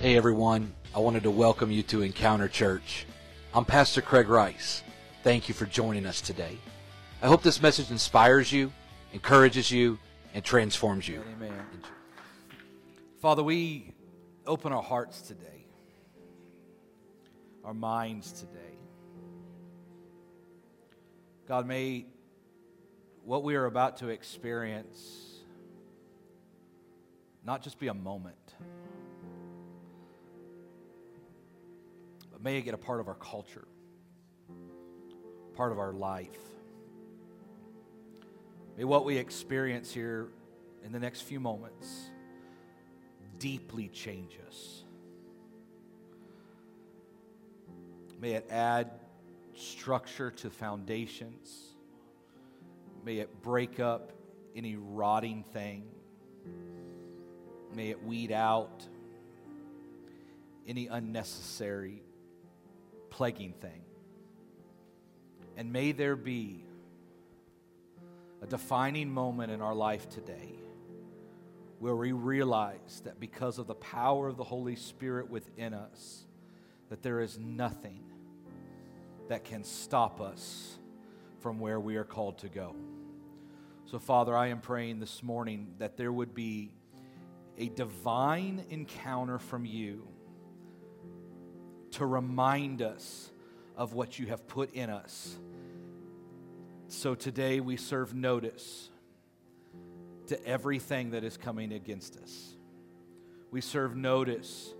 Hey everyone, I wanted to welcome you to Encounter Church. I'm Pastor Craig Rice. Thank you for joining us today. I hope this message inspires you, encourages you, and transforms you. Amen. Father, we open our hearts today, our minds today. God, may what we are about to experience not just be a moment, but may it get a part of our culture, part of our life. May what we experience here in the next few moments deeply change us. May it add structure to foundations. May it break up any rotting thing. May it weed out any unnecessary plaguing thing. And may there be a defining moment in our life today where we realize that because of the power of the Holy Spirit within us, that there is nothing that can stop us from where we are called to go. So, Father, I am praying this morning that there would be a divine encounter from you to remind us of what you have put in us. So today we serve notice to everything that is coming against us. We serve notice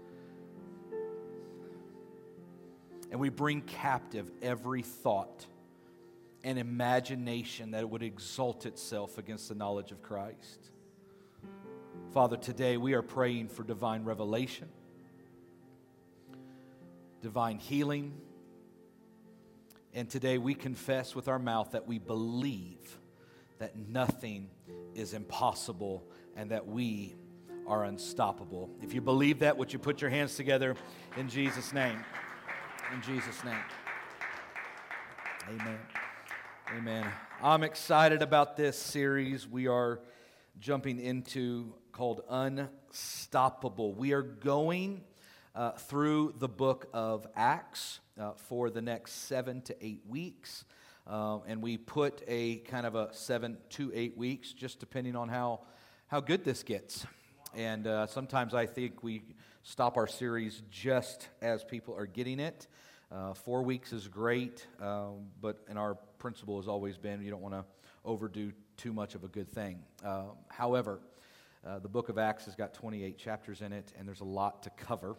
and we bring captive every thought and imagination that would exalt itself against the knowledge of Christ. Father, today we are praying for divine revelation, divine healing, and today we confess with our mouth that we believe that nothing is impossible and that we are unstoppable. If you believe that, would you put your hands together in Jesus' name? In Jesus' name. Amen. Amen. I'm excited about this series we are jumping into called Unstoppable. We are going uh, through the book of Acts uh, for the next seven to eight weeks. Uh, and we put a kind of a seven to eight weeks, just depending on how, how good this gets. And uh, sometimes I think we stop our series just as people are getting it. Uh, four weeks is great, um, but and our principle has always been you don't want to overdo too much of a good thing. Uh, however, the book of Acts has got 28 chapters in it, and there's a lot to cover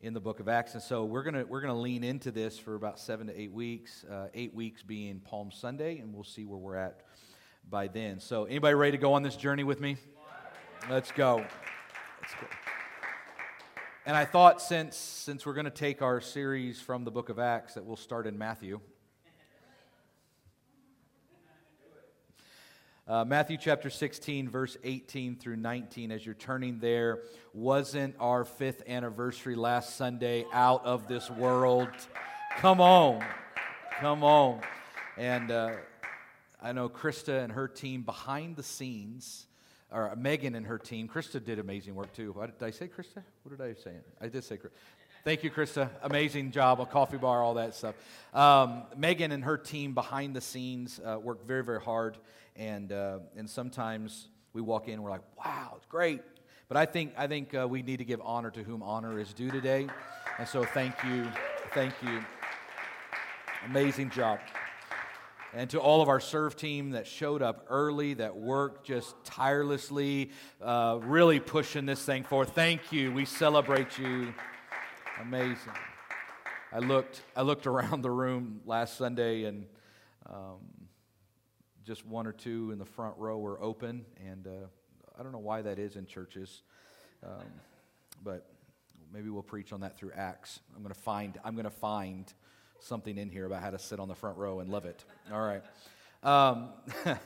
in the book of Acts. And so we're going we're gonna lean into this for about seven to eight weeks, uh, eight weeks being Palm Sunday, and we'll see where we're at by then. So, anybody ready to go on this journey with me? Let's go. Let's go. And I thought since, since we're going to take our series from the book of Acts that we'll start in Matthew. Uh, Matthew chapter 16, verse 18 through 19, as you're turning there, wasn't our fifth anniversary last Sunday out of this world? Come on. Come on. And uh, I know Krista and her team behind the scenes, or Megan and her team, Krista did amazing work too. Did I say Krista? What did I say? I did say Krista. Thank you, Krista. Amazing job, a coffee bar, all that stuff. Um, Megan and her team behind the scenes uh, very, very hard, and uh, and sometimes we walk in, and we're like, "Wow, it's great," but I think I think uh, we need to give honor to whom honor is due today, and so thank you, thank you. Amazing job. And to all of our serve team that showed up early, that worked just tirelessly, uh, really pushing this thing forward. Thank you. We celebrate you. Amazing. I looked, I looked around the room last Sunday, and um, just one or two in the front row are open. And uh, I don't know why that is in churches, um, but maybe we'll preach on that through Acts. I'm going to find, I'm going to find something in here about how to sit on the front row and love it. All right. Um,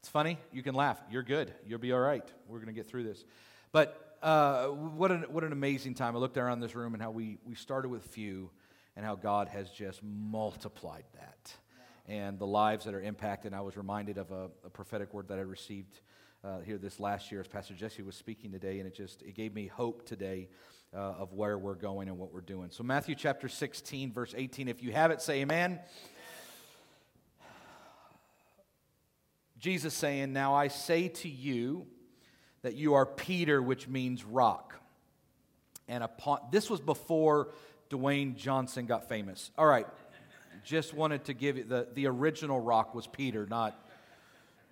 it's funny. You can laugh. You're good. You'll be all right. We're going to get through this. But uh, what, an, what an amazing time. I looked around this room and how we, we started with few and how God has just multiplied that. And the lives that are impacted. I was reminded of a, a prophetic word that I received uh, here this last year as Pastor Jesse was speaking today, and it just it gave me hope today uh, of where we're going and what we're doing. So, Matthew chapter 16, verse 18. If you have it, say amen. Jesus saying, Now I say to you that you are Peter, which means rock. And upon this was before Dwayne Johnson got famous. All right. Just wanted to give you the, the original rock was Peter, not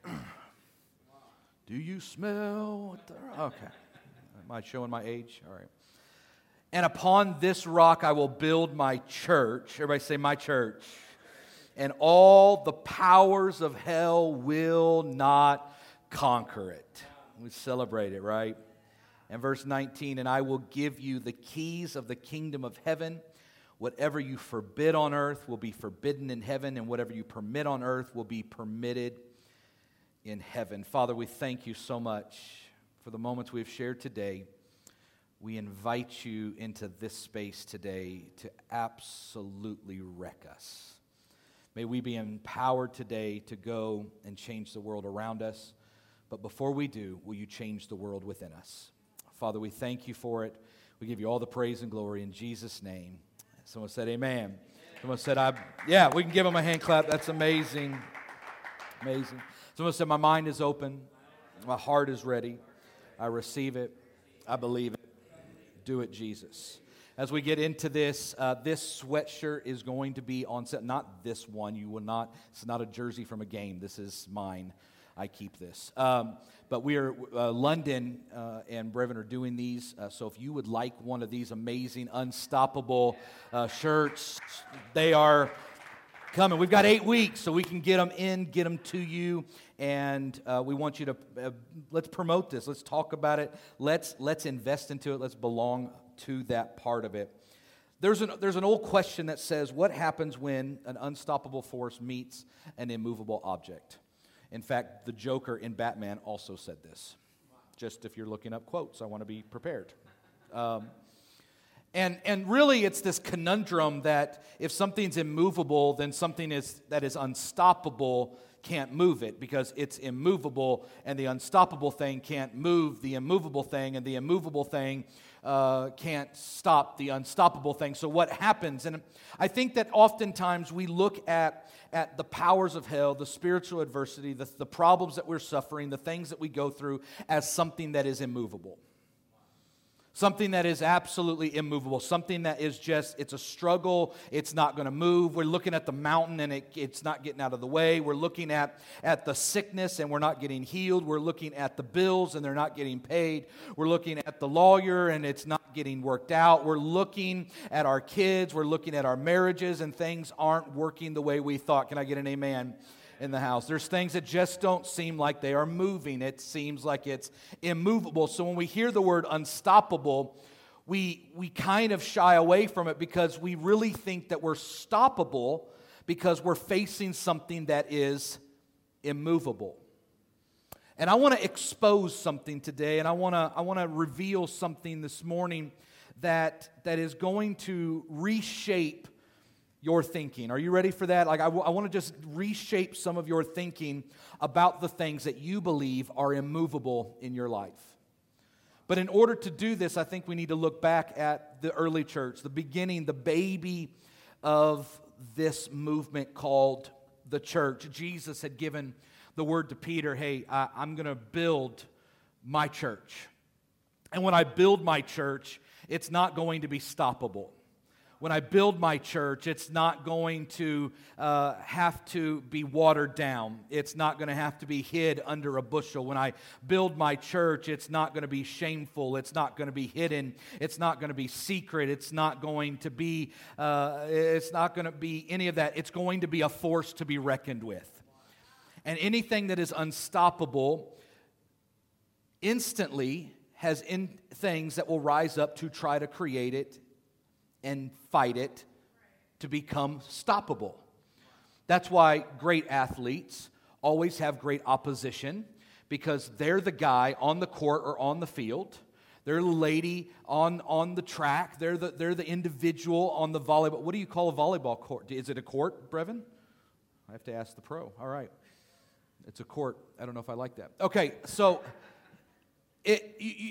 Do you smell Okay. Am I showing my age? All right. And upon this rock I will build my church. Everybody say, My church and all the powers of hell will not conquer it. We celebrate it, right? And verse 19, and I will give you the keys of the kingdom of heaven. Whatever you forbid on earth will be forbidden in heaven, and whatever you permit on earth will be permitted in heaven. Father, we thank you so much for the moments we've shared today. We invite you into this space today to absolutely wreck us. May we be empowered today to go and change the world around us. But before we do, will you change the world within us? Father, we thank you for it. We give you all the praise and glory in Jesus' name. Someone said, Amen. Someone said, I, yeah, we can give them a hand clap. That's amazing. Amazing. Someone said, My mind is open. My heart is ready. I receive it. I believe it. Do it, Jesus as we get into this, uh, this sweatshirt is going to be on set. Not this one. You will not. It's not a jersey from a game. This is mine. I keep this. Um, but we are uh, London uh, and Brevin are doing these. Uh, so if you would like one of these amazing, unstoppable uh, shirts, they are coming. We've got eight weeks, so we can get them in, get them to you, and uh, we want you to uh, let's promote this. Let's talk about it. Let's let's invest into it. Let's belong to that part of it. There's an, there's an old question that says, What happens when an unstoppable force meets an immovable object? In fact, the Joker in Batman also said this. Just if you're looking up quotes, I want to be prepared. Um, and, and really, it's this conundrum that if something's immovable, then something is, that is unstoppable can't move it because it's immovable, and the unstoppable thing can't move the immovable thing, and the immovable thing uh, can't stop the unstoppable thing. So, what happens? And I think that oftentimes we look at, at the powers of hell, the spiritual adversity, the, the problems that we're suffering, the things that we go through as something that is immovable something that is absolutely immovable, something that is just, it's a struggle, it's not going to move. We're looking at the mountain and it, it's not getting out of the way. We're looking at, at the sickness and we're not getting healed. We're looking at the bills and they're not getting paid. We're looking at the lawyer and it's not getting worked out. We're looking at our kids, we're looking at our marriages and things aren't working the way we thought. Can I get an amen? In the house. There's things that just don't seem like they are moving. It seems like it's immovable. So when we hear the word unstoppable, we, we kind of shy away from it because we really think that we're stoppable because we're facing something that is immovable. And I want to expose something today, and I want to I want to reveal something this morning that that is going to reshape your thinking. Are you ready for that? Like, I, w- I want to just reshape some of your thinking about the things that you believe are immovable in your life. But in order to do this, I think we need to look back at the early church, the beginning, the baby of this movement called the church. Jesus had given the word to Peter hey, I, I'm going to build my church. And when I build my church, it's not going to be stoppable when I build my church, it's not going to uh, have to be watered down. It's not going to have to be hid under a bushel. When I build my church, it's not going to be shameful. It's not going to be hidden. It's not going to be secret. It's not going to be. Uh, it's not going to be any of that. It's going to be a force to be reckoned with. And anything that is unstoppable instantly has in things that will rise up to try to create it and fight it to become stoppable. That's why great athletes always have great opposition because they're the guy on the court or on the field. They're the lady on, on the track. They're the, they're the individual on the volleyball. What do you call a volleyball court? Is it a court, Brevin? I have to ask the pro. All right. It's a court. I don't know if I like that. Okay, so it, you,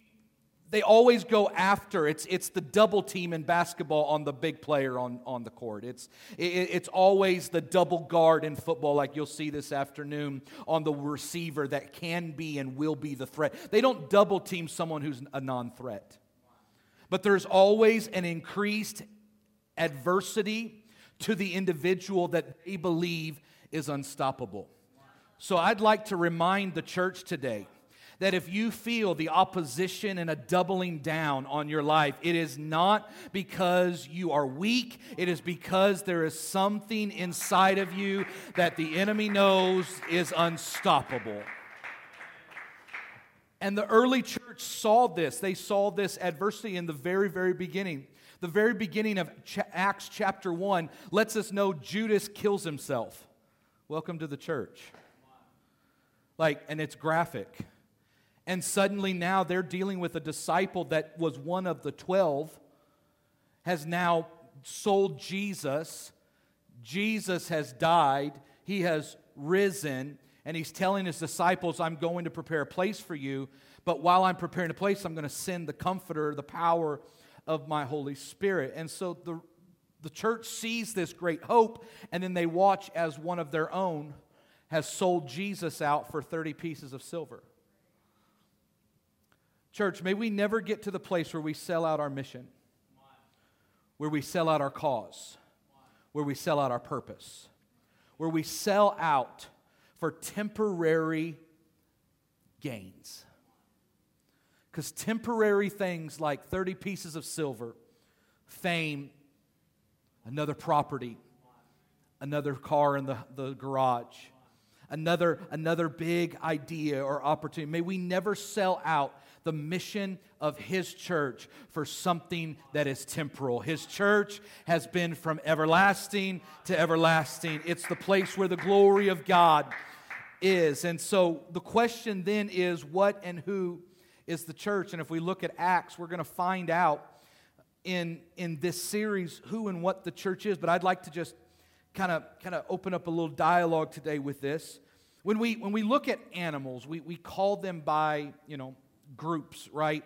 they always go after it's it's the double team in basketball on the big player on, on the court. It's it, it's always the double guard in football like you'll see this afternoon on the receiver that can be and will be the threat. They don't double team someone who's a non-threat. But there's always an increased adversity to the individual that they believe is unstoppable. So i'd like to remind the church today that if you feel the opposition and a doubling down on your life, it is not because you are weak, it is because there is something inside of you that the enemy knows is unstoppable. And the early church saw this. They saw this adversity in the very, very beginning. The very beginning of Acts chapter 1 lets us know Judas kills himself. Welcome to the church. Like, and it's graphic. And suddenly now they're dealing with a disciple that was one of the 12, has now sold Jesus. Jesus has died, he has risen, and he's telling his disciples, I'm going to prepare a place for you. But while I'm preparing a place, I'm going to send the comforter, the power of my Holy Spirit. And so the, the church sees this great hope, and then they watch as one of their own has sold Jesus out for 30 pieces of silver. Church, may we never get to the place where we sell out our mission, where we sell out our cause, where we sell out our purpose, where we sell out for temporary gains. Because temporary things like 30 pieces of silver, fame, another property, another car in the, the garage, another, another big idea or opportunity. May we never sell out the mission of His church for something that is temporal. His church has been from everlasting to everlasting, it's the place where the glory of God is. And so the question then is what and who is the church? And if we look at Acts, we're going to find out in, in this series who and what the church is. But I'd like to just kind of kind of open up a little dialogue today with this. When we when we look at animals, we, we call them by, you know, groups, right?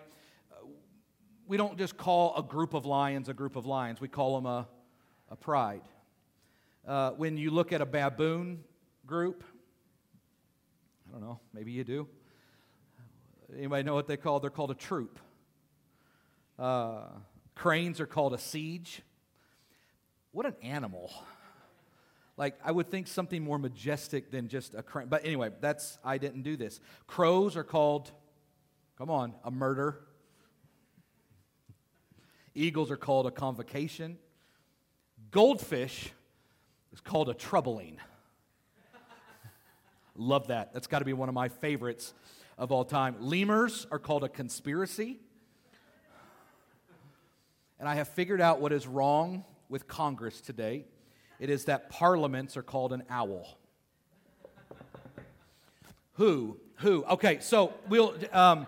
We don't just call a group of lions a group of lions, we call them a, a pride. Uh, when you look at a baboon group, I don't know, maybe you do. Anybody know what they call? They're called a troop. Uh, cranes are called a siege. What an animal! Like I would think something more majestic than just a crane. But anyway, that's I didn't do this. Crows are called Come on, a murder. Eagles are called a convocation. Goldfish is called a troubling. Love that. That's got to be one of my favorites of all time. Lemurs are called a conspiracy. And I have figured out what is wrong with Congress today. It is that parliaments are called an owl. Who? Who? Okay, so we'll. Um,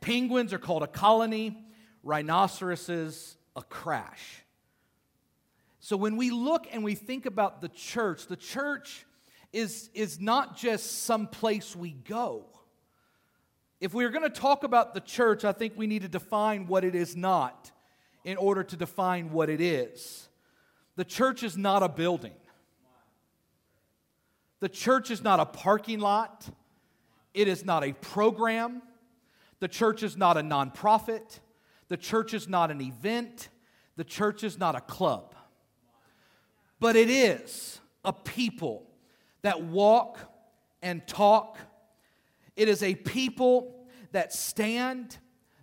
Penguins are called a colony, rhinoceroses, a crash. So when we look and we think about the church, the church is, is not just some place we go. If we're going to talk about the church, I think we need to define what it is not in order to define what it is. The church is not a building. The church is not a parking lot. It is not a program. The church is not a nonprofit. The church is not an event. The church is not a club. But it is a people that walk and talk. It is a people that stand,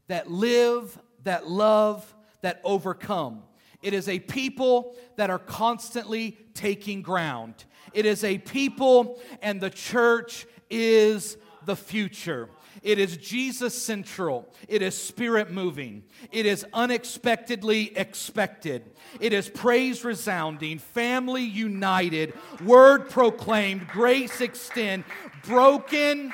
that live, that love, that overcome. It is a people that are constantly taking ground. It is a people, and the church is the future. It is Jesus central. It is spirit moving. It is unexpectedly expected. It is praise resounding, family united, word proclaimed, grace extend, broken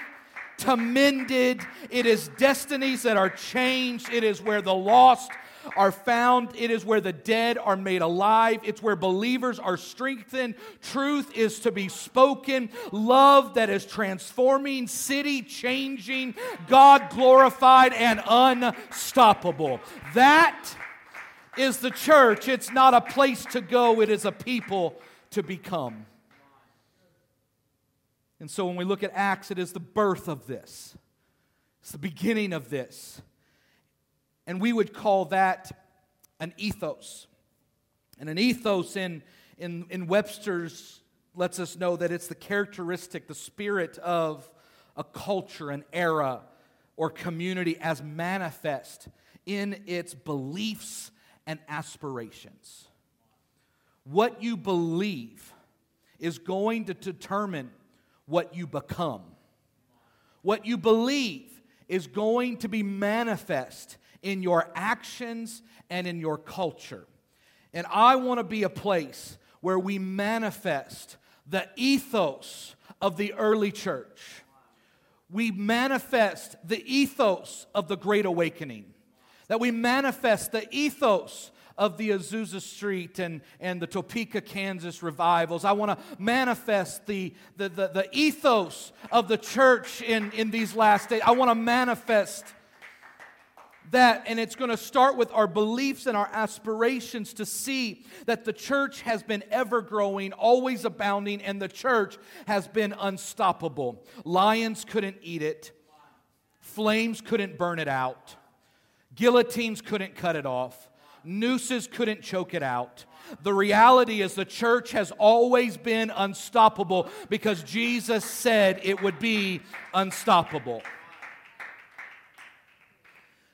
to mended. It is destinies that are changed. It is where the lost are found. It is where the dead are made alive. It's where believers are strengthened. Truth is to be spoken. Love that is transforming, city changing, God glorified, and unstoppable. That is the church. It's not a place to go, it is a people to become. And so when we look at Acts, it is the birth of this, it's the beginning of this. And we would call that an ethos. And an ethos in, in, in Webster's lets us know that it's the characteristic, the spirit of a culture, an era, or community as manifest in its beliefs and aspirations. What you believe is going to determine what you become. What you believe is going to be manifest in your actions and in your culture. And I want to be a place where we manifest the ethos of the early church. We manifest the ethos of the Great Awakening. That we manifest the ethos of the Azusa Street and, and the Topeka, Kansas revivals. I want to manifest the, the, the, the, ethos of the church in, in these last days. I want to manifest that, and it's going to start with our beliefs and our aspirations to see that the church has been ever growing, always abounding, and the church has been unstoppable. Lions couldn't eat it, flames couldn't burn it out, guillotines couldn't cut it off nooses couldn't choke it out. The reality is the church has always been unstoppable because Jesus said it would be unstoppable.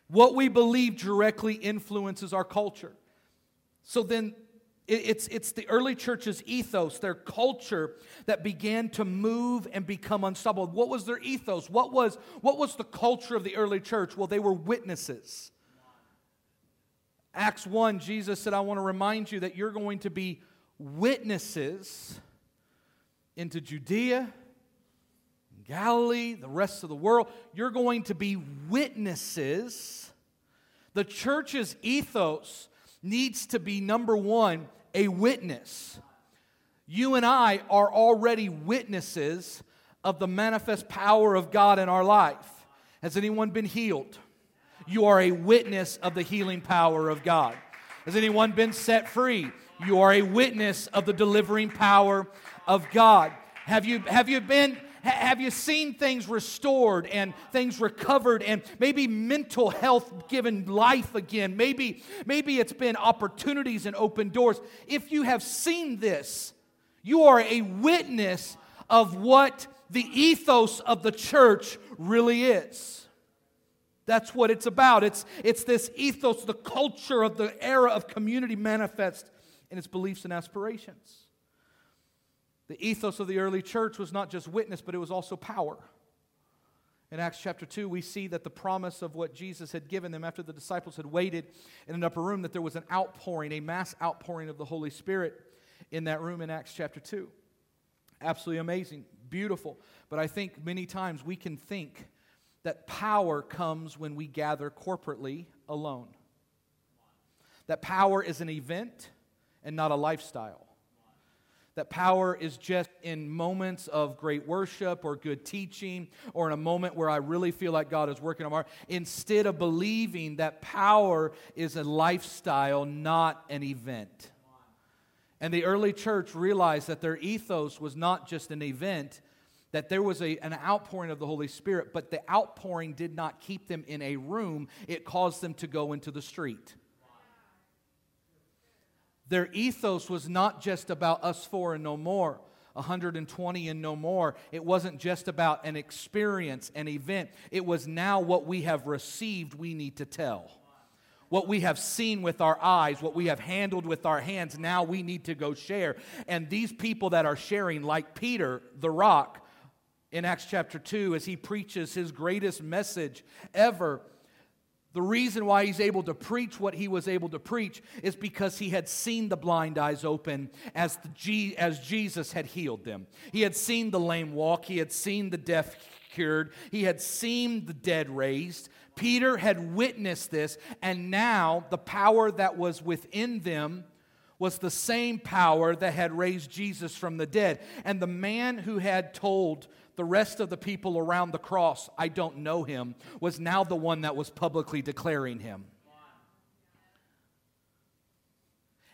What we believe directly influences our culture. So then, it's, it's the early church's ethos, their culture, that began to move and become unstoppable. What was their ethos? What was, what was the culture of the early church? Well, they were witnesses. Acts 1, Jesus said, I want to remind you that you're going to be witnesses into Judea, Galilee, the rest of the world. You're going to be witnesses. The church's ethos needs to be number one, a witness. You and I are already witnesses of the manifest power of God in our life. Has anyone been healed? you are a witness of the healing power of God. Has anyone been set free? You are a witness of the delivering power of God. Have you, have you been have you seen things restored and things recovered and maybe mental health given life again maybe maybe it's been opportunities and open doors if you have seen this you are a witness of what the ethos of the church really is that's what it's about. It's, it's this ethos, the culture of the era of community manifest in its beliefs and aspirations. The ethos of the early church was not just witness, but it was also power. In Acts chapter 2, we see that the promise of what Jesus had given them after the disciples had waited in an upper room, that there was an outpouring, a mass outpouring of the Holy Spirit in that room in Acts chapter 2. Absolutely amazing, beautiful. But I think many times we can think that power comes when we gather corporately alone. That power is an event and not a lifestyle. That power is just in moments of great worship or good teaching or in a moment where I really feel like God is working on my heart. Instead of believing that power is a lifestyle, not an event. And the early church realized that their ethos was not just an event, that there was a, an outpouring of the Holy Spirit, but the outpouring did not keep them in a room, it caused them to go into the street. Their ethos was not just about us four and no more. 120 and no more. It wasn't just about an experience, an event. It was now what we have received, we need to tell. What we have seen with our eyes, what we have handled with our hands, now we need to go share. And these people that are sharing, like Peter, the rock, in Acts chapter 2 as he preaches his greatest message ever. The reason why he's able to preach what he was able to preach is because he had seen the blind eyes open as, G, as Jesus had healed them. He had seen the lame walk, he had seen the deaf cured, he had seen the dead raised. Peter had witnessed this, and now the power that was within them was the same power that had raised Jesus from the dead. And the man who had told the rest of the people around the cross, I don't know him, was now the one that was publicly declaring him.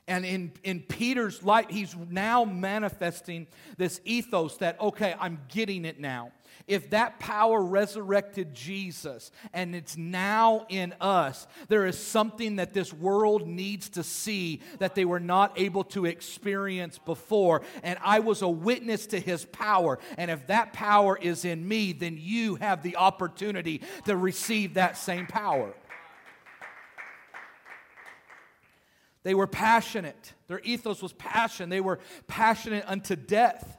And in, in Peter's life, he's now manifesting this ethos that, okay, I'm getting it now. If that power resurrected Jesus and it's now in us, there is something that this world needs to see that they were not able to experience before. And I was a witness to his power. And if that power is in me, then you have the opportunity to receive that same power. They were passionate. Their ethos was passion. They were passionate unto death.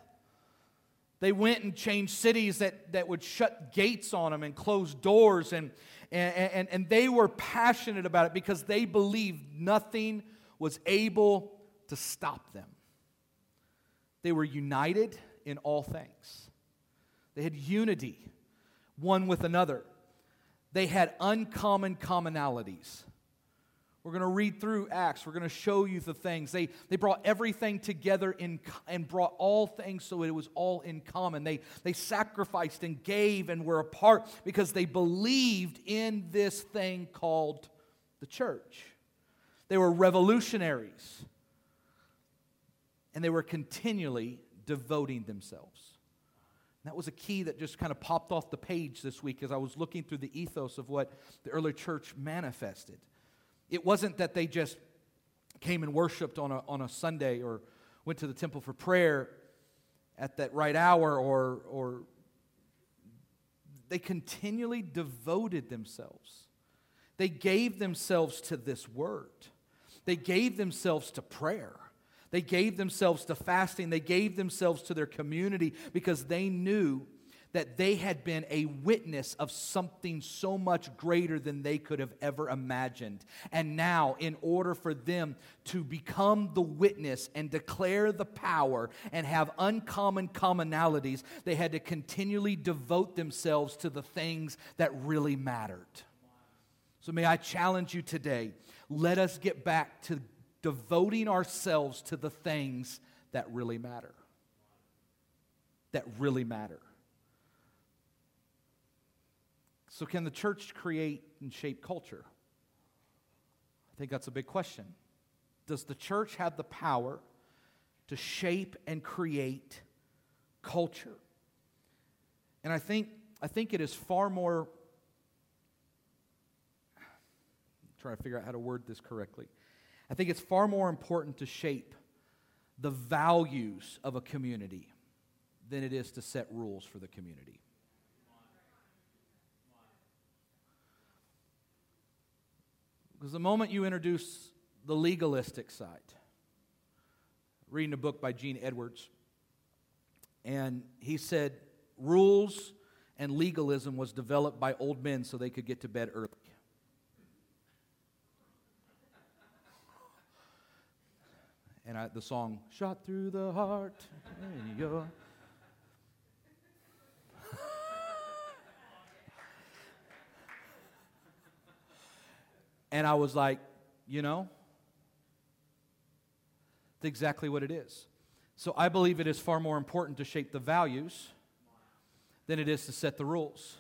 They went and changed cities that, that would shut gates on them and close doors, and, and, and, and they were passionate about it because they believed nothing was able to stop them. They were united in all things, they had unity one with another, they had uncommon commonalities. We're going to read through Acts. We're going to show you the things. They, they brought everything together in, and brought all things so it was all in common. They, they sacrificed and gave and were apart because they believed in this thing called the church. They were revolutionaries. And they were continually devoting themselves. That was a key that just kind of popped off the page this week as I was looking through the ethos of what the early church manifested. It wasn't that they just came and worshiped on a, on a Sunday or went to the temple for prayer at that right hour or, or they continually devoted themselves. They gave themselves to this word. They gave themselves to prayer. They gave themselves to fasting. They gave themselves to their community because they knew that they had been a witness of something so much greater than they could have ever imagined. And now, in order for them to become the witness and declare the power and have uncommon commonalities, they had to continually devote themselves to the things that really mattered. So, may I challenge you today let us get back to devoting ourselves to the things that really matter. That really matter. So, can the church create and shape culture? I think that's a big question. Does the church have the power to shape and create culture? And I think, I think it is far more, I'm trying to figure out how to word this correctly. I think it's far more important to shape the values of a community than it is to set rules for the community. Because the moment you introduce the legalistic side, reading a book by Gene Edwards, and he said rules and legalism was developed by old men so they could get to bed early. And I, the song, Shot Through the Heart, And I was like, you know, that's exactly what it is. So I believe it is far more important to shape the values than it is to set the rules.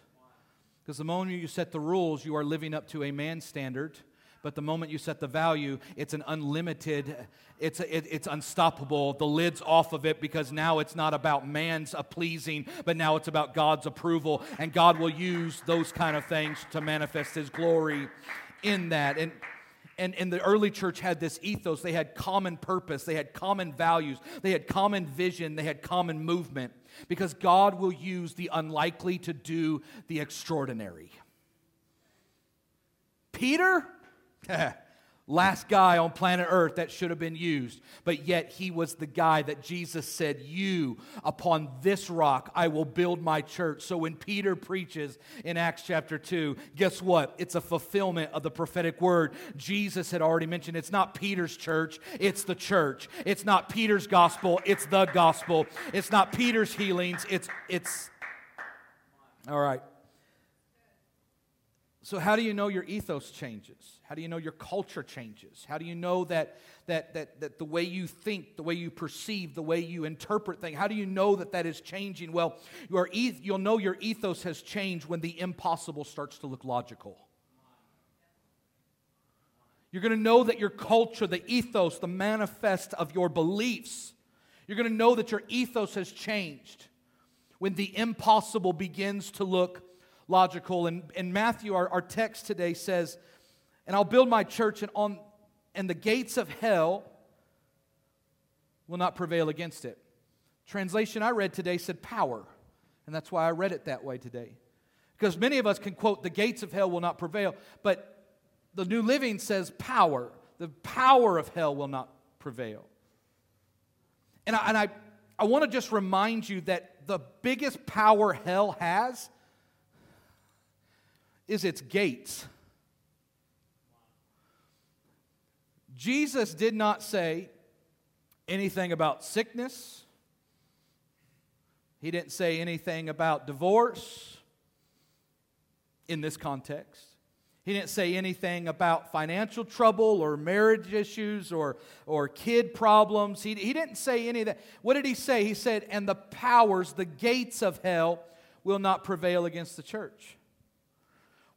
Because the moment you set the rules, you are living up to a man standard. But the moment you set the value, it's an unlimited, it's, a, it, it's unstoppable. The lid's off of it because now it's not about man's pleasing, but now it's about God's approval. And God will use those kind of things to manifest His glory in that. And and, and the early church had this ethos. They had common purpose, they had common values, they had common vision, they had common movement. Because God will use the unlikely to do the extraordinary. Peter? last guy on planet Earth that should have been used. But yet he was the guy that Jesus said, You, upon this rock, I will build my church. So when Peter preaches in Acts chapter 2, guess what? It's a fulfillment of the prophetic word. Jesus had already mentioned it's not Peter's church, it's the church. It's not Peter's gospel, it's the gospel. It's not Peter's healings, it's, it's All right. So, how do you know your ethos changes? How do you know your culture changes? How do you know that, that, that, that the way you think, the way you perceive, the way you interpret things, how do you know that that is changing? Well, your, you'll know your ethos has changed when the impossible starts to look logical. You're going to know that your culture, the ethos, the manifest of your beliefs, you're going to know that your ethos has changed when the impossible begins to look logical. And, and Matthew, our, our text today says, And I'll build my church, and, on, and the gates of hell will not prevail against it. Translation I read today said power, and that's why I read it that way today. Because many of us can quote, The gates of hell will not prevail, but the New Living says power. The power of hell will not prevail. And I, and I, I want to just remind you that the biggest power hell has is its gates. Jesus did not say anything about sickness. He didn't say anything about divorce in this context. He didn't say anything about financial trouble or marriage issues or, or kid problems. He, he didn't say any of that. What did he say? He said, And the powers, the gates of hell, will not prevail against the church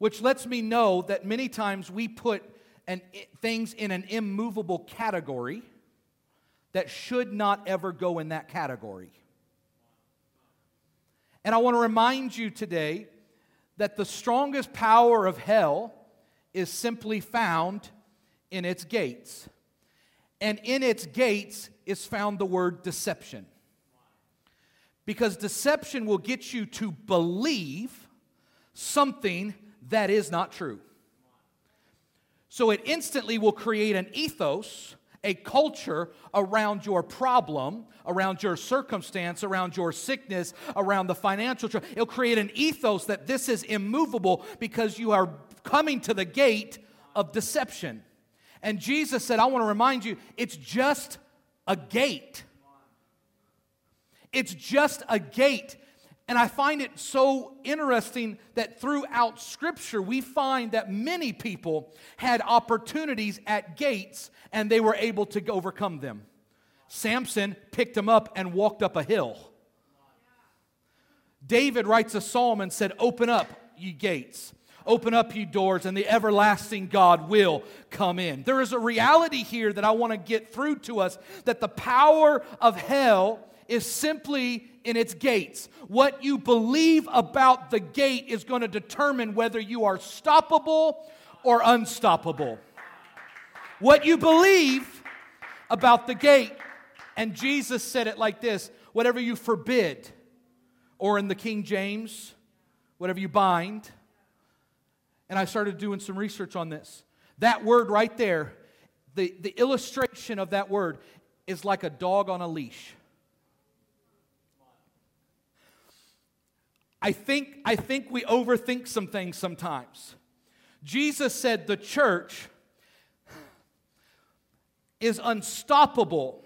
which lets me know that many times we put an, things in an immovable category that should not ever go in that category. And I want to remind you today that the strongest power of hell is simply found in its gates. And in its gates is found the word deception. Because deception will get you to believe something that is not true. So it instantly will create an ethos, a culture around your problem, around your circumstance, around your sickness, around the financial. Tr- It'll create an ethos that this is immovable because you are coming to the gate of deception. And Jesus said, I want to remind you, it's just a gate. It's just a gate. And I find it so interesting that throughout Scripture, we find that many people had opportunities at gates and they were able to overcome them. Samson picked them up and walked up a hill. David writes a psalm and said, Open up, ye gates. Open up, ye doors, and the everlasting God will come in. There is a reality here that I want to get through to us that the power of hell is simply in its gates. What you believe about the gate is going to determine whether you are stoppable or unstoppable. What you believe about the gate. And Jesus said it like this whatever you forbid, or in the King James, whatever you bind. And I started doing some research on this. That word right there, the, the illustration of that word is like a dog on a leash. I think, I think we overthink some things sometimes. Jesus said the church is unstoppable.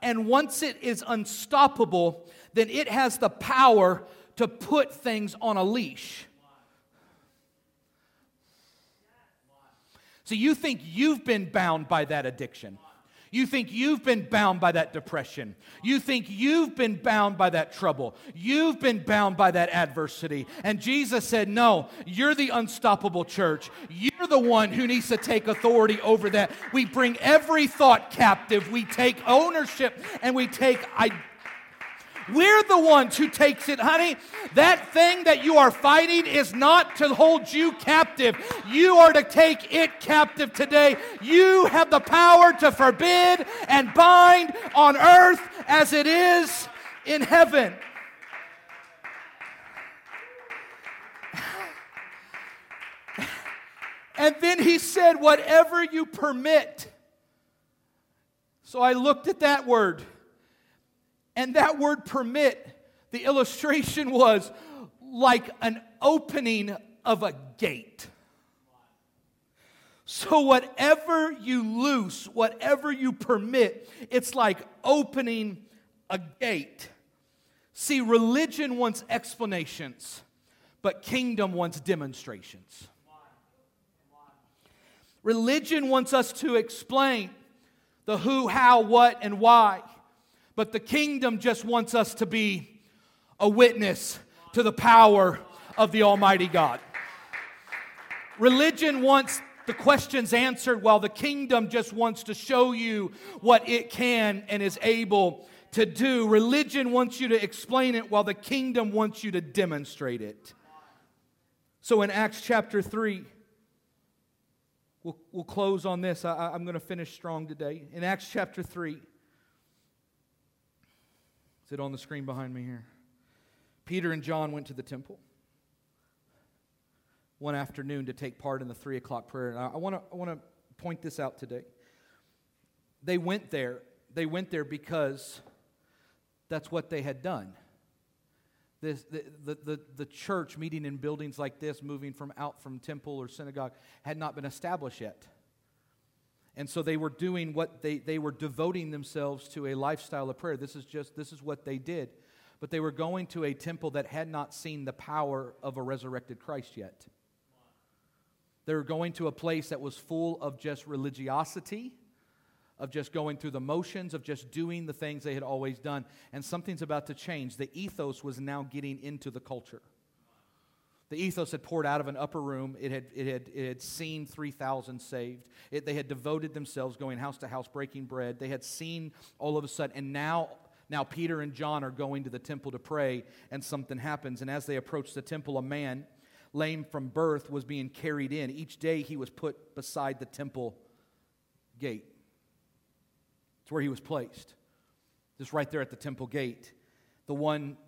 And once it is unstoppable, then it has the power to put things on a leash. So you think you've been bound by that addiction. You think you've been bound by that depression. You think you've been bound by that trouble. You've been bound by that adversity. And Jesus said, No, you're the unstoppable church. You're the one who needs to take authority over that. We bring every thought captive, we take ownership, and we take we're the ones who takes it, honey. That thing that you are fighting is not to hold you captive. You are to take it captive today. You have the power to forbid and bind on earth as it is in heaven. And then he said, Whatever you permit. So I looked at that word. And that word permit, the illustration was like an opening of a gate. So, whatever you loose, whatever you permit, it's like opening a gate. See, religion wants explanations, but kingdom wants demonstrations. Religion wants us to explain the who, how, what, and why, but the kingdom just wants us to be a witness to the power of the Almighty God. Religion wants the questions answered while the kingdom just wants to show you what it can and is able to do. Religion wants you to explain it while the kingdom wants you to demonstrate it. So in Acts chapter 3, we'll, we'll close on this. I, I'm going to finish strong today. In Acts chapter 3, is it on the screen behind me here? Peter and John went to the temple one afternoon to take part in the three o'clock prayer. And I, want to I point this out today. They went there. They went there because that's what they had done. This, the, the, the, the church meeting in buildings like this, moving from out from temple or synagogue, had not been established yet. And so they were doing what they, they were devoting themselves to a lifestyle of prayer. This is just, this is what they did. But they were going to a temple that had not seen the power of a resurrected Christ yet. They were going to a place that was full of just religiosity of just going through the motions, of just doing the things they had always done. And something's about to change. The ethos was now getting into the culture. The ethos had poured out of an upper room. It had, it had, it had seen 3,000 saved. It, they had devoted themselves going house to house, breaking bread. They had seen all of a sudden, and now, now Peter and John are going to the temple to pray, and something happens. And as they approach the temple, a man, lame from birth, was being carried in. Each day he was put beside the temple gate. It's where he was placed. Just right there at the temple gate. The one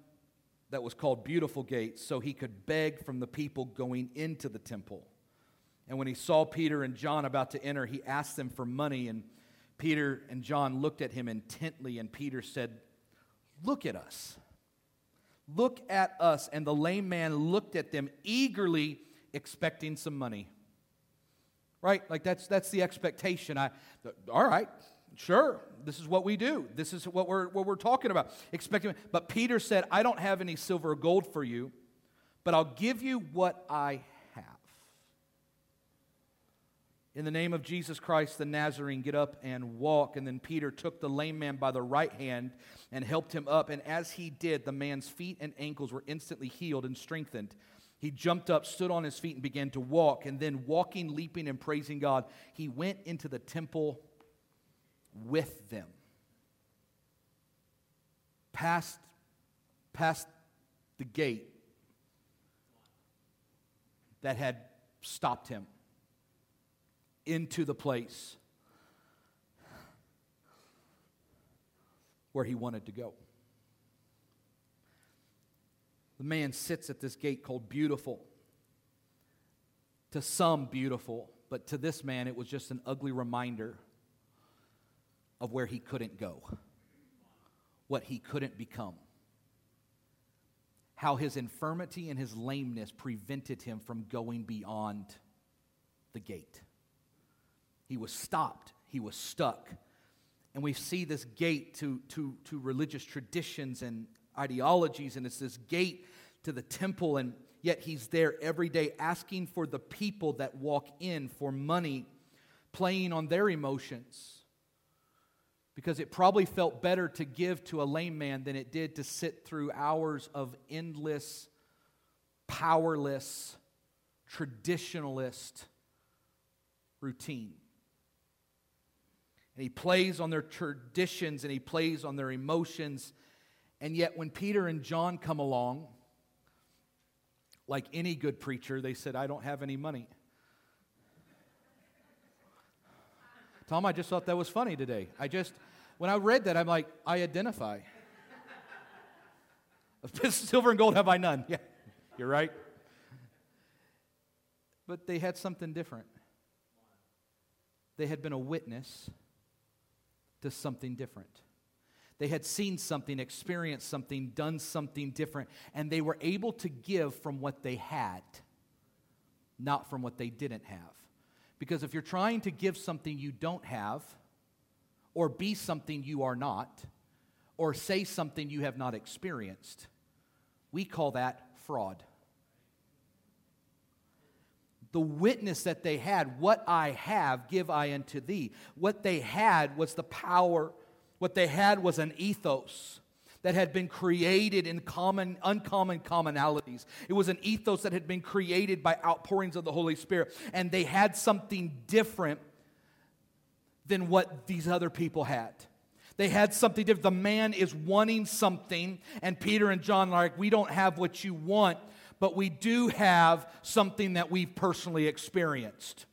that was called Beautiful Gates so he could beg from the people going into the temple. And when he saw Peter and John about to enter, he asked them for money. And Peter and John looked at him intently, and Peter said, Look at us. Look at us. And the lame man looked at them eagerly, expecting some money. Right? Like that's that's the expectation. I all right, Sure, this is what we do. This is what we're, what we're talking about. Expecting, but Peter said, I don't have any silver or gold for you, but I'll give you what I have. In the name of Jesus Christ the Nazarene, get up and walk. And then Peter took the lame man by the right hand and helped him up. And as he did, the man's feet and ankles were instantly healed and strengthened. He jumped up, stood on his feet, and began to walk. And then, walking, leaping, and praising God, he went into the temple with them. Past, past the gate that had stopped him into the place where he wanted to go. The man sits at this gate called Beautiful. To some, beautiful, but to this man, it was just an ugly reminder of where he couldn't go, what he couldn't become, how his infirmity and his lameness prevented him from going beyond the gate. He was stopped, he was stuck. And we see this gate to, to, to religious traditions and ideologies, and it's this gate to the temple, and yet he's there every day asking for the people that walk in for money, playing on their emotions because it probably felt better to give to a lame man than it did to sit through hours of endless, powerless, traditionalist routine. And he plays on their traditions and he plays on their emotions. And yet, when Peter and John come along, like any good preacher, they said, I don't have any money. Tom, I just thought that was funny today. I just, when I read that, I'm like, I identify. Silver and gold have I none. Yeah, you're right. But they had something different. They had been a witness to something different. They had seen something, experienced something, done something different, and they were able to give from what they had, not from what they didn't have. Because if you're trying to give something you don't have, or be something you are not, or say something you have not experienced. We call that fraud. the witness that they had, what I have, give I unto thee. What they had was the power, what they had was an ethos that had been created in common, uncommon commonalities. It was an ethos that had been created by outpourings of the Holy Spirit, and they had something different than what these other people had. They had something different. The man is wanting something, and Peter and John are like, We don't have what you want, but we do have something that we've personally experienced.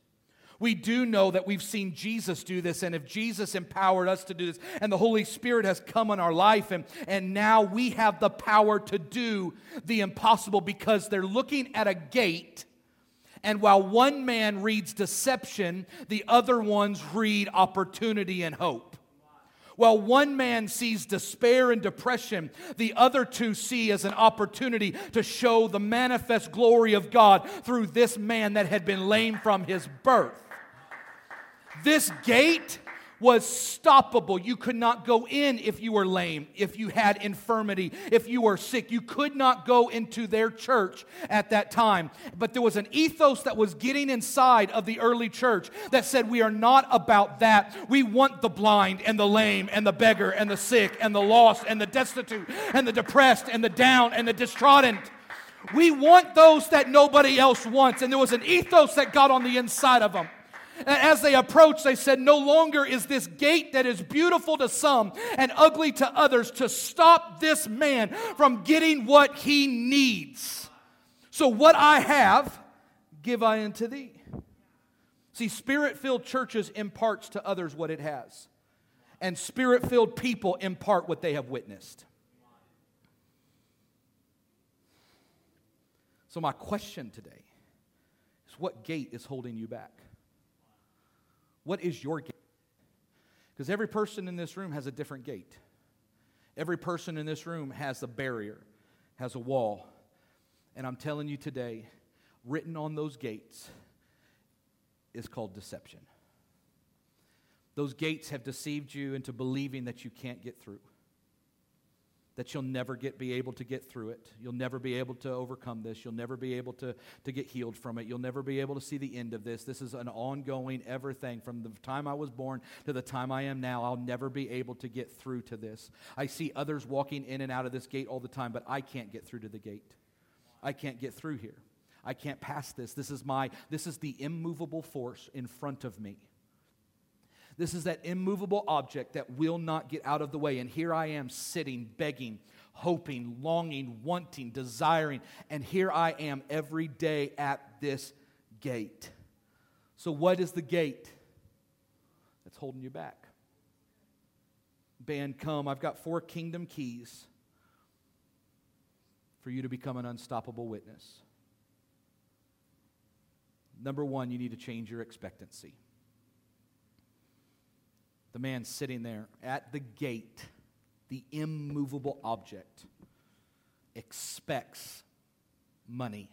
We do know that we've seen Jesus do this, and if Jesus empowered us to do this, and the Holy Spirit has come in our life, and, and now we have the power to do the impossible because they're looking at a gate, and while one man reads deception, the other ones read opportunity and hope. While one man sees despair and depression, the other two see as an opportunity to show the manifest glory of God through this man that had been lame from his birth. This gate was stoppable. You could not go in if you were lame, if you had infirmity, if you were sick. You could not go into their church at that time. But there was an ethos that was getting inside of the early church that said, We are not about that. We want the blind and the lame and the beggar and the sick and the lost and the destitute and the depressed and the down and the distrodden. We want those that nobody else wants. And there was an ethos that got on the inside of them. As they approached, they said, No longer is this gate that is beautiful to some and ugly to others to stop this man from getting what he needs. So, what I have, give I unto thee. See, spirit filled churches imparts to others what it has, and spirit filled people impart what they have witnessed. So, my question today is what gate is holding you back? What is your gate? Because every person in this room has a different gate. Every person in this room has a barrier, has a wall. And I'm telling you today, written on those gates is called deception. Those gates have deceived you into believing that you can't get through that you'll never get, be able to get through it. You'll never be able to overcome this. You'll never be able to, to get healed from it. You'll never be able to see the end of this. This is an ongoing ever thing. From the time I was born to the time I am now, I'll never be able to get through to this. I see others walking in and out of this gate all the time, but I can't get through to the gate. I can't get through here. I can't pass this. This is my this is the immovable force in front of me. This is that immovable object that will not get out of the way. And here I am sitting, begging, hoping, longing, wanting, desiring. And here I am every day at this gate. So, what is the gate that's holding you back? Band, come. I've got four kingdom keys for you to become an unstoppable witness. Number one, you need to change your expectancy the man sitting there at the gate, the immovable object, expects money.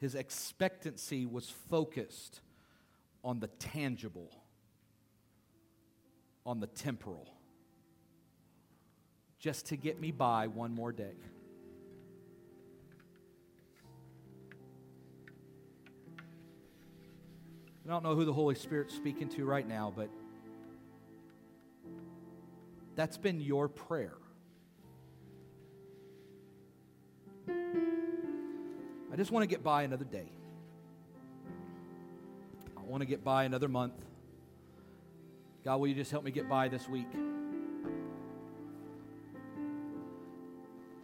His expectancy was focused on the tangible, on the temporal, just to get me by one more day. I don't know who the Holy Spirit's speaking to right now, but that's been your prayer. I just want to get by another day. I want to get by another month. God, will you just help me get by this week?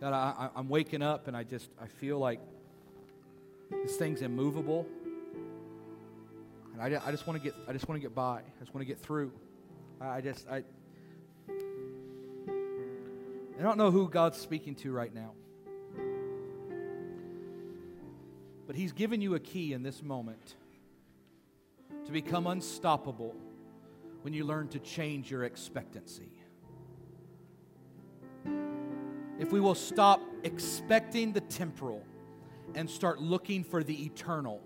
God, I, am waking up and I just I feel like this thing's immovable. And I, I just want to get I just want to get by. I just want to get through. I, I just I I don't know who God's speaking to right now. But he's given you a key in this moment to become unstoppable when you learn to change your expectancy. If we will stop expecting the temporal and start looking for the eternal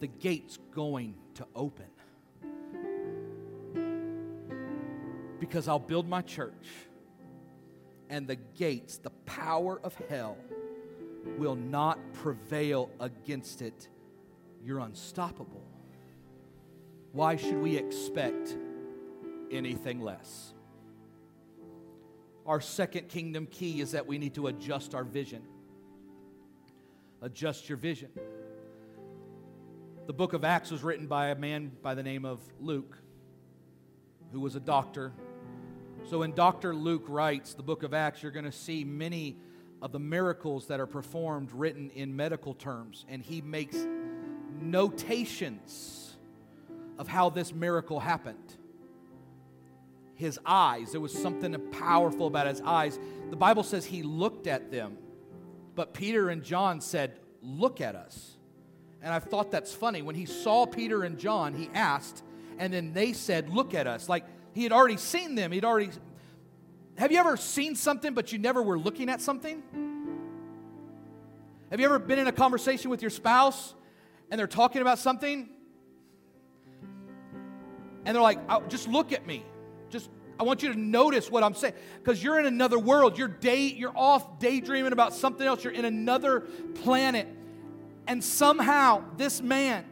the gate's going to open. Because I'll build my church, and the gates, the power of hell, will not prevail against it, you're unstoppable. Why should we expect anything less? Our second kingdom key is that we need to adjust our vision. Adjust your vision. The book of Acts was written by a man by the name of Luke, who was a doctor. So when Dr. Luke writes the book of Acts, you're going to see many of the miracles that are performed written in medical terms, and he makes notations of how this miracle happened. His eyes, there was something powerful about his eyes. The Bible says he looked at them, but Peter and John said, Look at us. And I thought that's funny. When he saw Peter and John, he asked, and then they said, Look at us. Like he had already seen them. He'd already have you ever seen something but you never were looking at something? Have you ever been in a conversation with your spouse and they're talking about something and they're like, oh, just look at me. Just I want you to notice what I'm saying because you're in another world. You're day you're off daydreaming about something else. You're in another planet. And somehow this man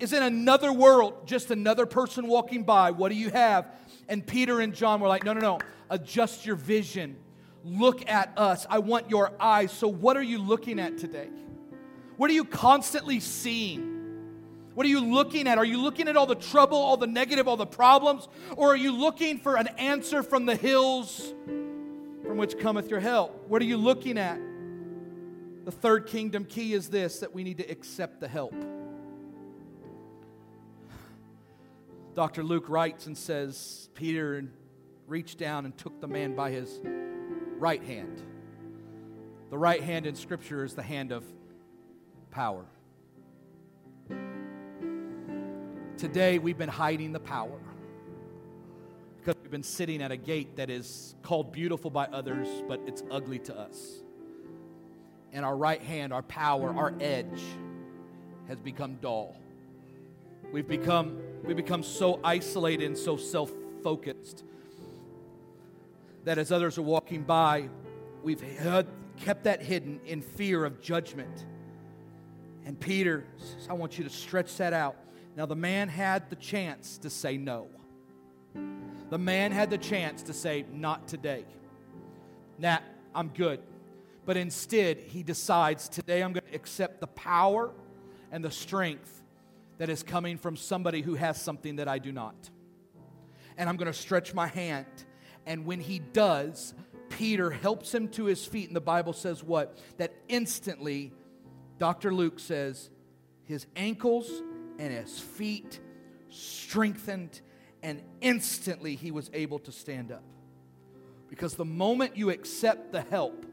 is in another world, just another person walking by. What do you have? And Peter and John were like, "No, no, no adjust your vision. Look at us. I want your eyes. So, what are you looking at today? What are you constantly seeing? What are you looking at? Are you looking at all the trouble, all the negative, all the problems? Or are you looking for an answer from the hills from which cometh your help? What are you looking at? The third kingdom key is this that we need to accept the help. Dr. Luke writes and says, Peter reached down and took the man by his right hand. The right hand in Scripture is the hand of power. Today, we've been hiding the power because we've been sitting at a gate that is called beautiful by others, but it's ugly to us. And our right hand, our power, our edge has become dull. We've become, we've become so isolated and so self focused that as others are walking by, we've had, kept that hidden in fear of judgment. And Peter says, I want you to stretch that out. Now, the man had the chance to say no. The man had the chance to say, Not today. Nat, I'm good. But instead, he decides, Today I'm going to accept the power and the strength that is coming from somebody who has something that I do not. And I'm going to stretch my hand and when he does, Peter helps him to his feet. And the Bible says what? That instantly, Dr. Luke says, his ankles and his feet strengthened, and instantly he was able to stand up. Because the moment you accept the help,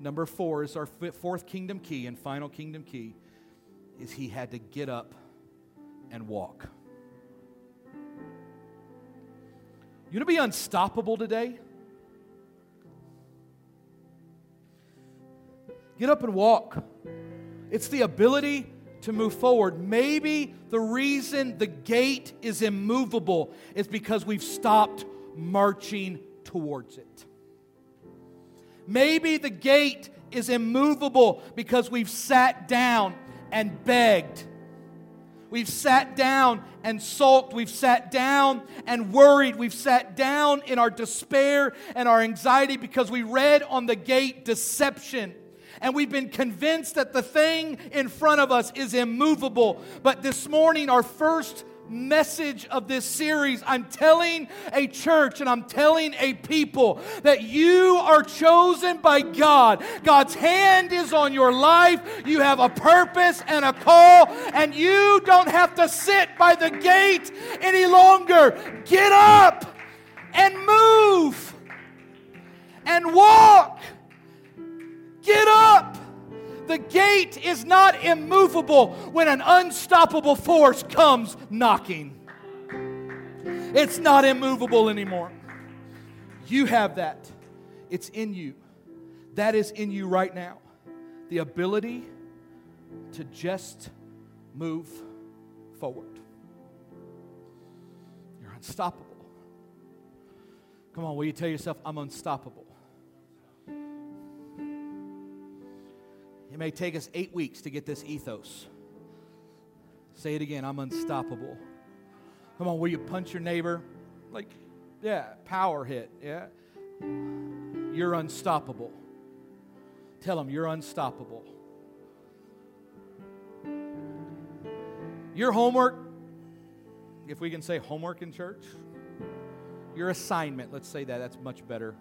number four is our fourth kingdom key and final kingdom key, is he had to get up and walk. You want to be unstoppable today? Get up and walk. It's the ability to move forward. Maybe the reason the gate is immovable is because we've stopped marching towards it. Maybe the gate is immovable because we've sat down and begged We've sat down and sulked. We've sat down and worried. We've sat down in our despair and our anxiety because we read on the gate deception. And we've been convinced that the thing in front of us is immovable. But this morning, our first message of this series, I'm telling a church and I'm telling a people that you are chosen by God. God's hand is on your life. You have a purpose and a call, and you don't have to sit by the gate any longer. Get up and move and walk. Get up. The gate is not immovable when an unstoppable force comes knocking. It's not immovable anymore. You have that. It's in you. That is in you right now. The ability to just move forward. You're unstoppable. Come on, will you tell yourself, I'm unstoppable? It may take us eight weeks to get this ethos. Say it again I'm unstoppable. Come on, will you punch your neighbor? Like, yeah, power hit, yeah. You're unstoppable. Tell them you're unstoppable. Your homework, if we can say homework in church, your assignment, let's say that, that's much better.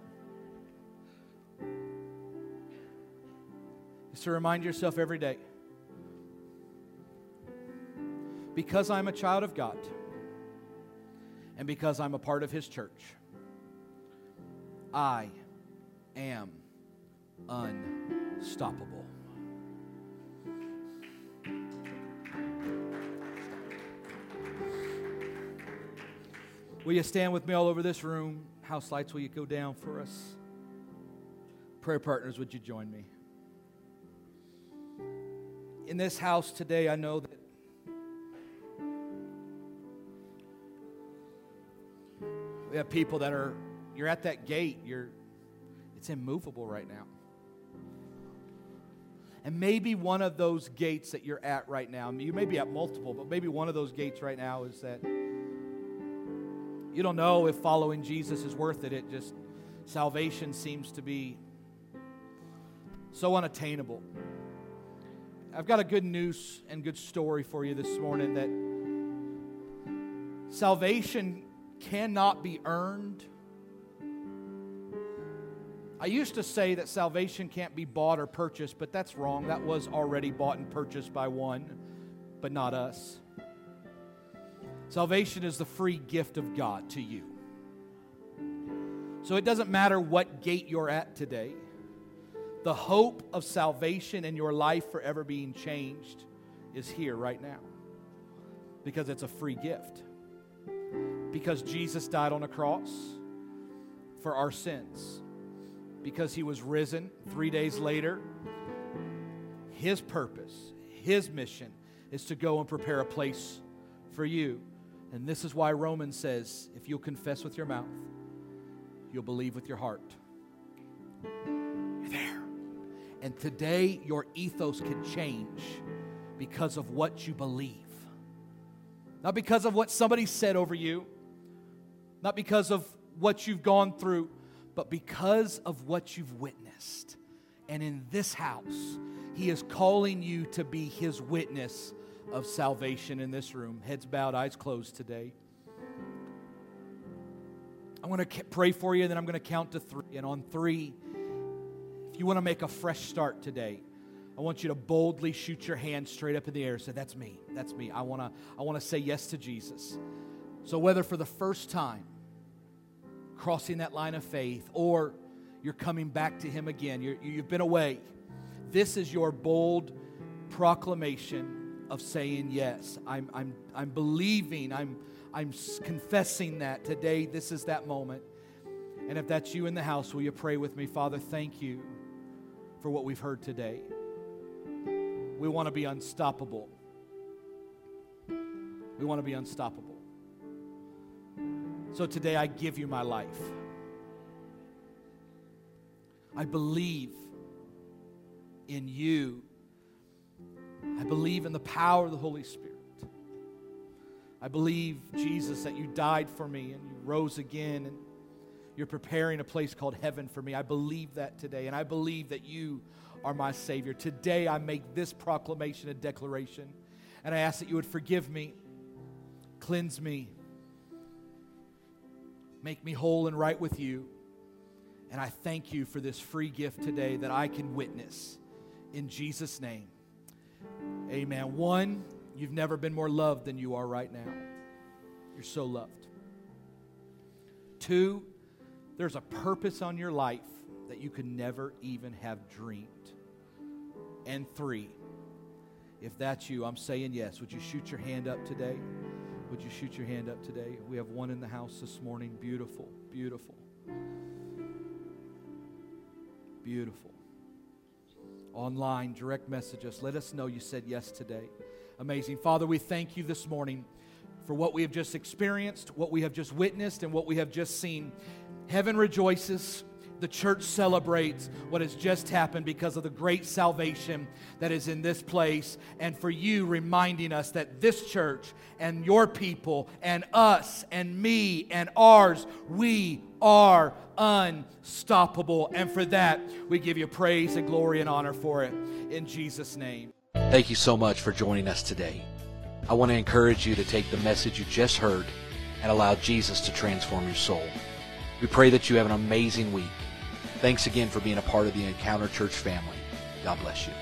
Is to remind yourself every day because I'm a child of God and because I'm a part of His church, I am unstoppable. Will you stand with me all over this room? House lights, will you go down for us? Prayer partners, would you join me? In this house today, I know that we have people that are, you're at that gate, you're, it's immovable right now. And maybe one of those gates that you're at right now, you may be at multiple, but maybe one of those gates right now is that you don't know if following Jesus is worth it. It just, salvation seems to be so unattainable. I've got a good news and good story for you this morning that salvation cannot be earned. I used to say that salvation can't be bought or purchased, but that's wrong. That was already bought and purchased by one, but not us. Salvation is the free gift of God to you. So it doesn't matter what gate you're at today, the hope of salvation and your life forever being changed is here right now because it's a free gift. Because Jesus died on a cross for our sins, because he was risen three days later. His purpose, his mission is to go and prepare a place for you. And this is why Romans says if you'll confess with your mouth, you'll believe with your heart. And today, your ethos can change because of what you believe. Not because of what somebody said over you, not because of what you've gone through, but because of what you've witnessed. And in this house, He is calling you to be His witness of salvation in this room. Heads bowed, eyes closed today. I'm going to pray for you, and then I'm going to count to three. And on three, if you want to make a fresh start today, I want you to boldly shoot your hand straight up in the air. Say, "That's me. That's me. I want to. I want to say yes to Jesus." So whether for the first time, crossing that line of faith, or you're coming back to Him again, you you've been away. This is your bold proclamation of saying yes. I'm, I'm, I'm believing, I'm, I'm confessing that today, this is that moment. And if that's you in the house, will you pray with me? Father, thank you for what we've heard today. We want to be unstoppable. We want to be unstoppable. So today I give you my life. I believe in you I believe in the power of the Holy Spirit. I believe, Jesus, that you died for me and you rose again and you're preparing a place called heaven for me. I believe that today, and I believe that you are my Savior. Today, I make this proclamation and declaration, and I ask that you would forgive me, cleanse me, make me whole and right with you. And I thank you for this free gift today that I can witness. In Jesus' name. Amen. One, you've never been more loved than you are right now. You're so loved. Two, there's a purpose on your life that you could never even have dreamed. And three, if that's you, I'm saying yes. Would you shoot your hand up today? Would you shoot your hand up today? We have one in the house this morning. Beautiful, beautiful. Beautiful online, direct message us. Let us know you said yes today. Amazing. Father, we thank you this morning for what we have just experienced, what we have just witnessed, and what we have just seen. Heaven rejoices, the church celebrates what has just happened because of the great salvation that is in this place, and for you reminding us that this church and your people and us and me and ours, we are unstoppable. And for that, we give you praise and glory and honor for it. In Jesus' name. Thank you so much for joining us today. I want to encourage you to take the message you just heard and allow Jesus to transform your soul. We pray that you have an amazing week. Thanks again for being a part of the Encounter Church family. God bless you.